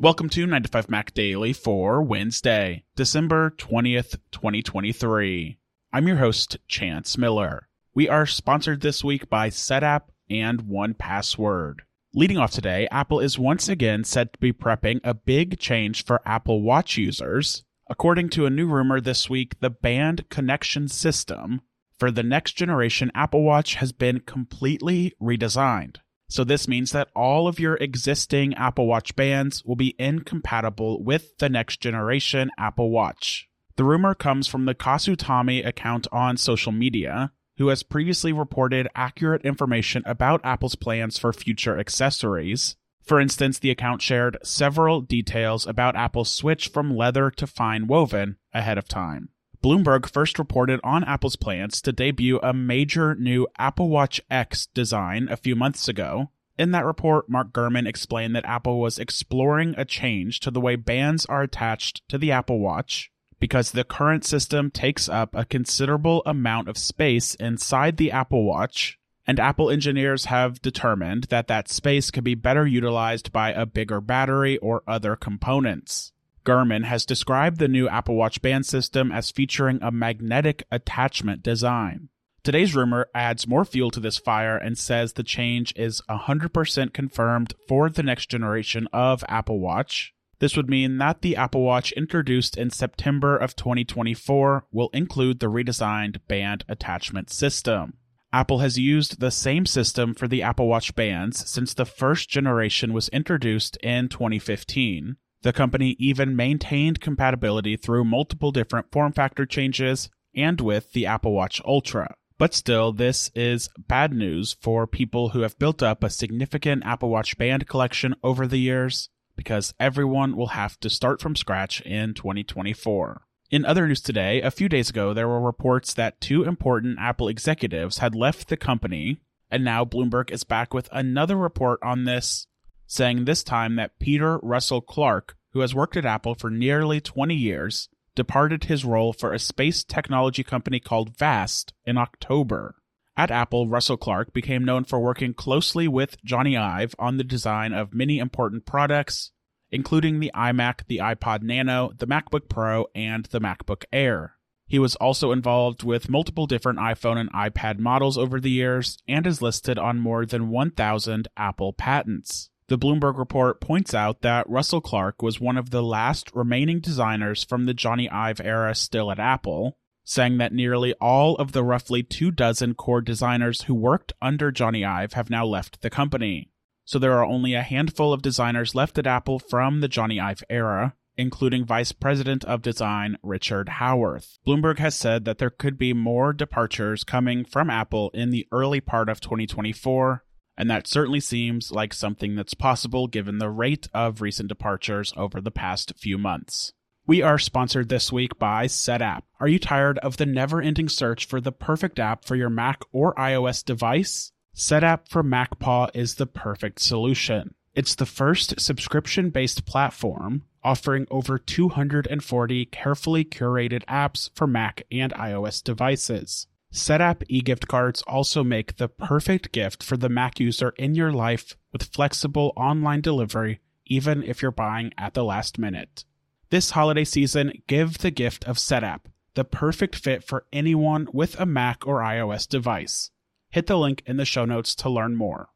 Welcome to 9to5Mac Daily for Wednesday, December 20th, 2023. I'm your host, Chance Miller. We are sponsored this week by Setapp and 1Password. Leading off today, Apple is once again said to be prepping a big change for Apple Watch users. According to a new rumor this week, the band connection system for the next generation Apple Watch has been completely redesigned. So this means that all of your existing Apple Watch bands will be incompatible with the next generation Apple Watch. The rumor comes from the Kosutami account on social media, who has previously reported accurate information about Apple's plans for future accessories. For instance, the account shared several details about Apple's switch from leather to FineWoven ahead of time. Bloomberg first reported on Apple's plans to debut a major new Apple Watch X design a few months ago. In that report, Mark Gurman explained that Apple was exploring a change to the way bands are attached to the Apple Watch because the current system takes up a considerable amount of space inside the Apple Watch, and Apple engineers have determined that that space could be better utilized by a bigger battery or other components. Gurman has described the new Apple Watch band system as featuring a magnetic attachment design. Today's rumor adds more fuel to this fire and says the change is 100% confirmed for the next generation of Apple Watch. This would mean that the Apple Watch introduced in September of 2024 will include the redesigned band attachment system. Apple has used the same system for the Apple Watch bands since the first generation was introduced in 2015. The company even maintained compatibility through multiple different form factor changes and with the Apple Watch Ultra. But still, this is bad news for people who have built up a significant Apple Watch band collection over the years, because everyone will have to start from scratch in 2024. In other news today, a few days ago, there were reports that two important Apple executives had left the company, and now Bloomberg is back with another report on this saying this time that Peter Russell-Clarke, who has worked at Apple for nearly 20 years, departed his role for a space technology company called Vast in October. At Apple, Russell-Clarke became known for working closely with Jony Ive on the design of many important products, including the iMac, the iPod Nano, the MacBook Pro, and the MacBook Air. He was also involved with multiple different iPhone and iPad models over the years and is listed on more than 1,000 Apple patents. The Bloomberg report points out that Russell-Clarke was one of the last remaining designers from the Jony Ive era still at Apple, saying that nearly all of the roughly two dozen core designers who worked under Jony Ive have now left the company. So there are only a handful of designers left at Apple from the Jony Ive era, including Vice President of Design Richard Howarth. Bloomberg has said that there could be more departures coming from Apple in the early part of 2024, and that certainly seems like something that's possible given the rate of recent departures over the past few months. We are sponsored this week by Setapp. Are you tired of the never ending search for the perfect app for your Mac or iOS device? Setapp for MacPaw is the perfect solution. It's the first subscription based platform offering over 240 carefully curated apps for Mac and iOS devices. Setapp e-gift cards also make the perfect gift for the Mac user in your life with flexible online delivery, even if you're buying at the last minute. This holiday season, give the gift of Setapp, the perfect fit for anyone with a Mac or iOS device. Hit the link in the show notes to learn more.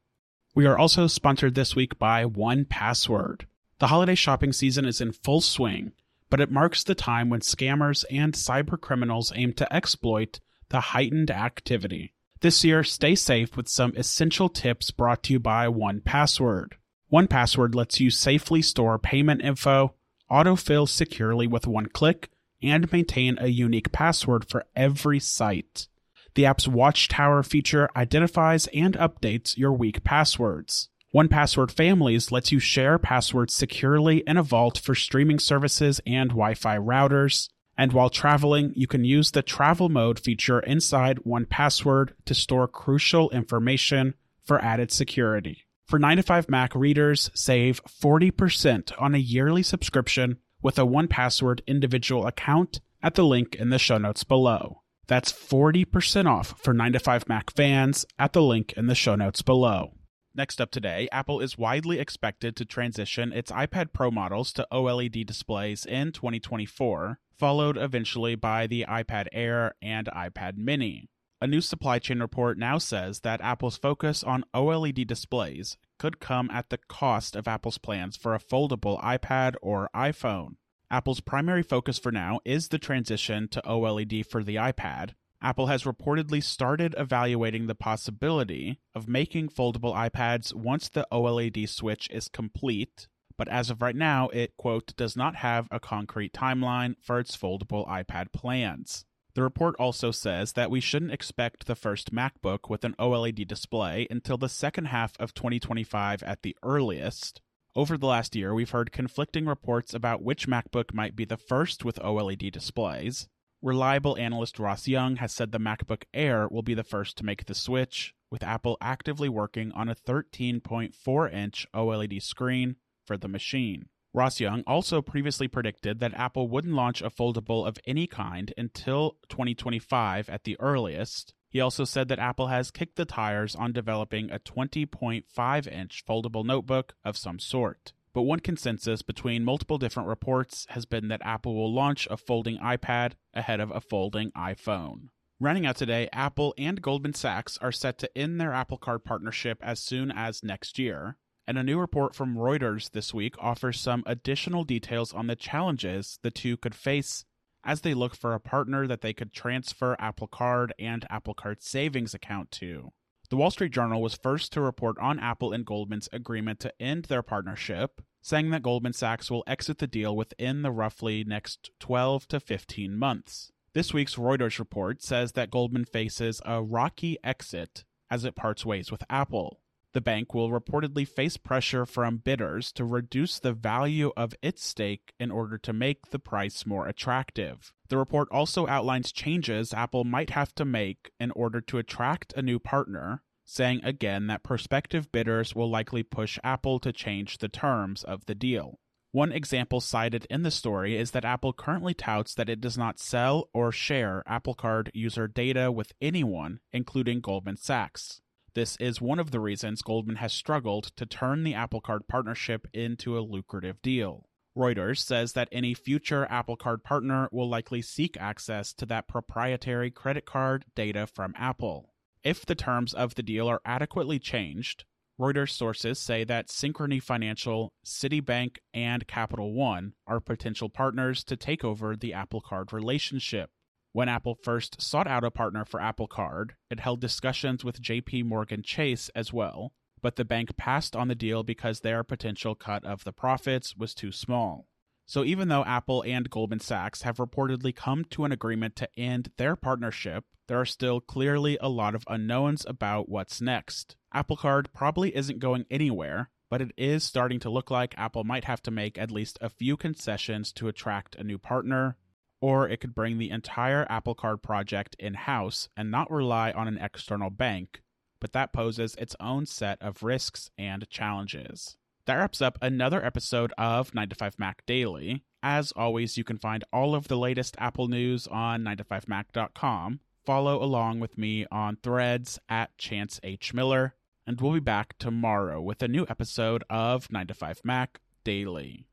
We are also sponsored this week by 1Password. The holiday shopping season is in full swing, but it marks the time when scammers and cyber criminals aim to exploit the heightened activity. This year, stay safe with some essential tips brought to you by 1Password. 1Password lets you safely store payment info, autofill securely with one click, and maintain a unique password for every site. The app's Watchtower feature identifies and updates your weak passwords. 1Password Families lets you share passwords securely in a vault for streaming services and Wi Fi routers. And while traveling, you can use the travel mode feature inside 1Password to store crucial information for added security. For 9 to 5 Mac readers, save 40% on a yearly subscription with a 1Password individual account at the link in the show notes below. That's 40% off for 9 to 5 Mac fans at the link in the show notes below. Next up today, Apple is widely expected to transition its iPad Pro models to OLED displays in 2024, followed eventually by the iPad Air and iPad Mini. A new supply chain report now says that Apple's focus on OLED displays could come at the cost of Apple's plans for a foldable iPad or iPhone. Apple's primary focus for now is the transition to OLED for the iPad. Apple has reportedly started evaluating the possibility of making foldable iPads once the OLED switch is complete, but as of right now, it, quote, does not have a concrete timeline for its foldable iPad plans. The report also says that we shouldn't expect the first MacBook with an OLED display until the second half of 2025 at the earliest. Over the last year, we've heard conflicting reports about which MacBook might be the first with OLED displays. Reliable analyst Ross Young has said the MacBook Air will be the first to make the switch, with Apple actively working on a 13.4 inch OLED screen for the machine. Ross Young also previously predicted that Apple wouldn't launch a foldable of any kind until 2025 at the earliest. He also said that Apple has kicked the tires on developing a 20.5 inch foldable notebook of some sort. But one consensus between multiple different reports has been that Apple will launch a folding iPad ahead of a folding iPhone. Running out today, Apple and Goldman Sachs are set to end their Apple Card partnership as soon as next year. And a new report from Reuters this week offers some additional details on the challenges the two could face as they look for a partner that they could transfer Apple Card and Apple Card savings account to. The Wall Street Journal was first to report on Apple and Goldman's agreement to end their partnership, saying that Goldman Sachs will exit the deal within the roughly next 12 to 15 months. This week's Reuters report says that Goldman faces a rocky exit as it parts ways with Apple. The bank will reportedly face pressure from bidders to reduce the value of its stake in order to make the price more attractive. The report also outlines changes Apple might have to make in order to attract a new partner, saying again that prospective bidders will likely push Apple to change the terms of the deal. One example cited in the story is that Apple currently touts that it does not sell or share Apple Card user data with anyone, including Goldman Sachs. This is one of the reasons Goldman has struggled to turn the Apple Card partnership into a lucrative deal. Reuters says that any future Apple Card partner will likely seek access to that proprietary credit card data from Apple. If the terms of the deal are adequately changed, Reuters sources say that Synchrony Financial, Citibank, and Capital One are potential partners to take over the Apple Card relationship. When Apple first sought out a partner for Apple Card, it held discussions with JP Morgan Chase as well, but the bank passed on the deal because their potential cut of the profits was too small. So even though Apple and Goldman Sachs have reportedly come to an agreement to end their partnership, there are still clearly a lot of unknowns about what's next. Apple Card probably isn't going anywhere, but it is starting to look like Apple might have to make at least a few concessions to attract a new partner, or it could bring the entire Apple Card project in house and not rely on an external bank, but that poses its own set of risks and challenges. That wraps up another episode of 9 to 5 Mac Daily. As always, you can find all of the latest Apple news on 9to5mac.com. Follow along with me on threads at Chance H. Miller, and we'll be back tomorrow with a new episode of 9 to 5 Mac Daily.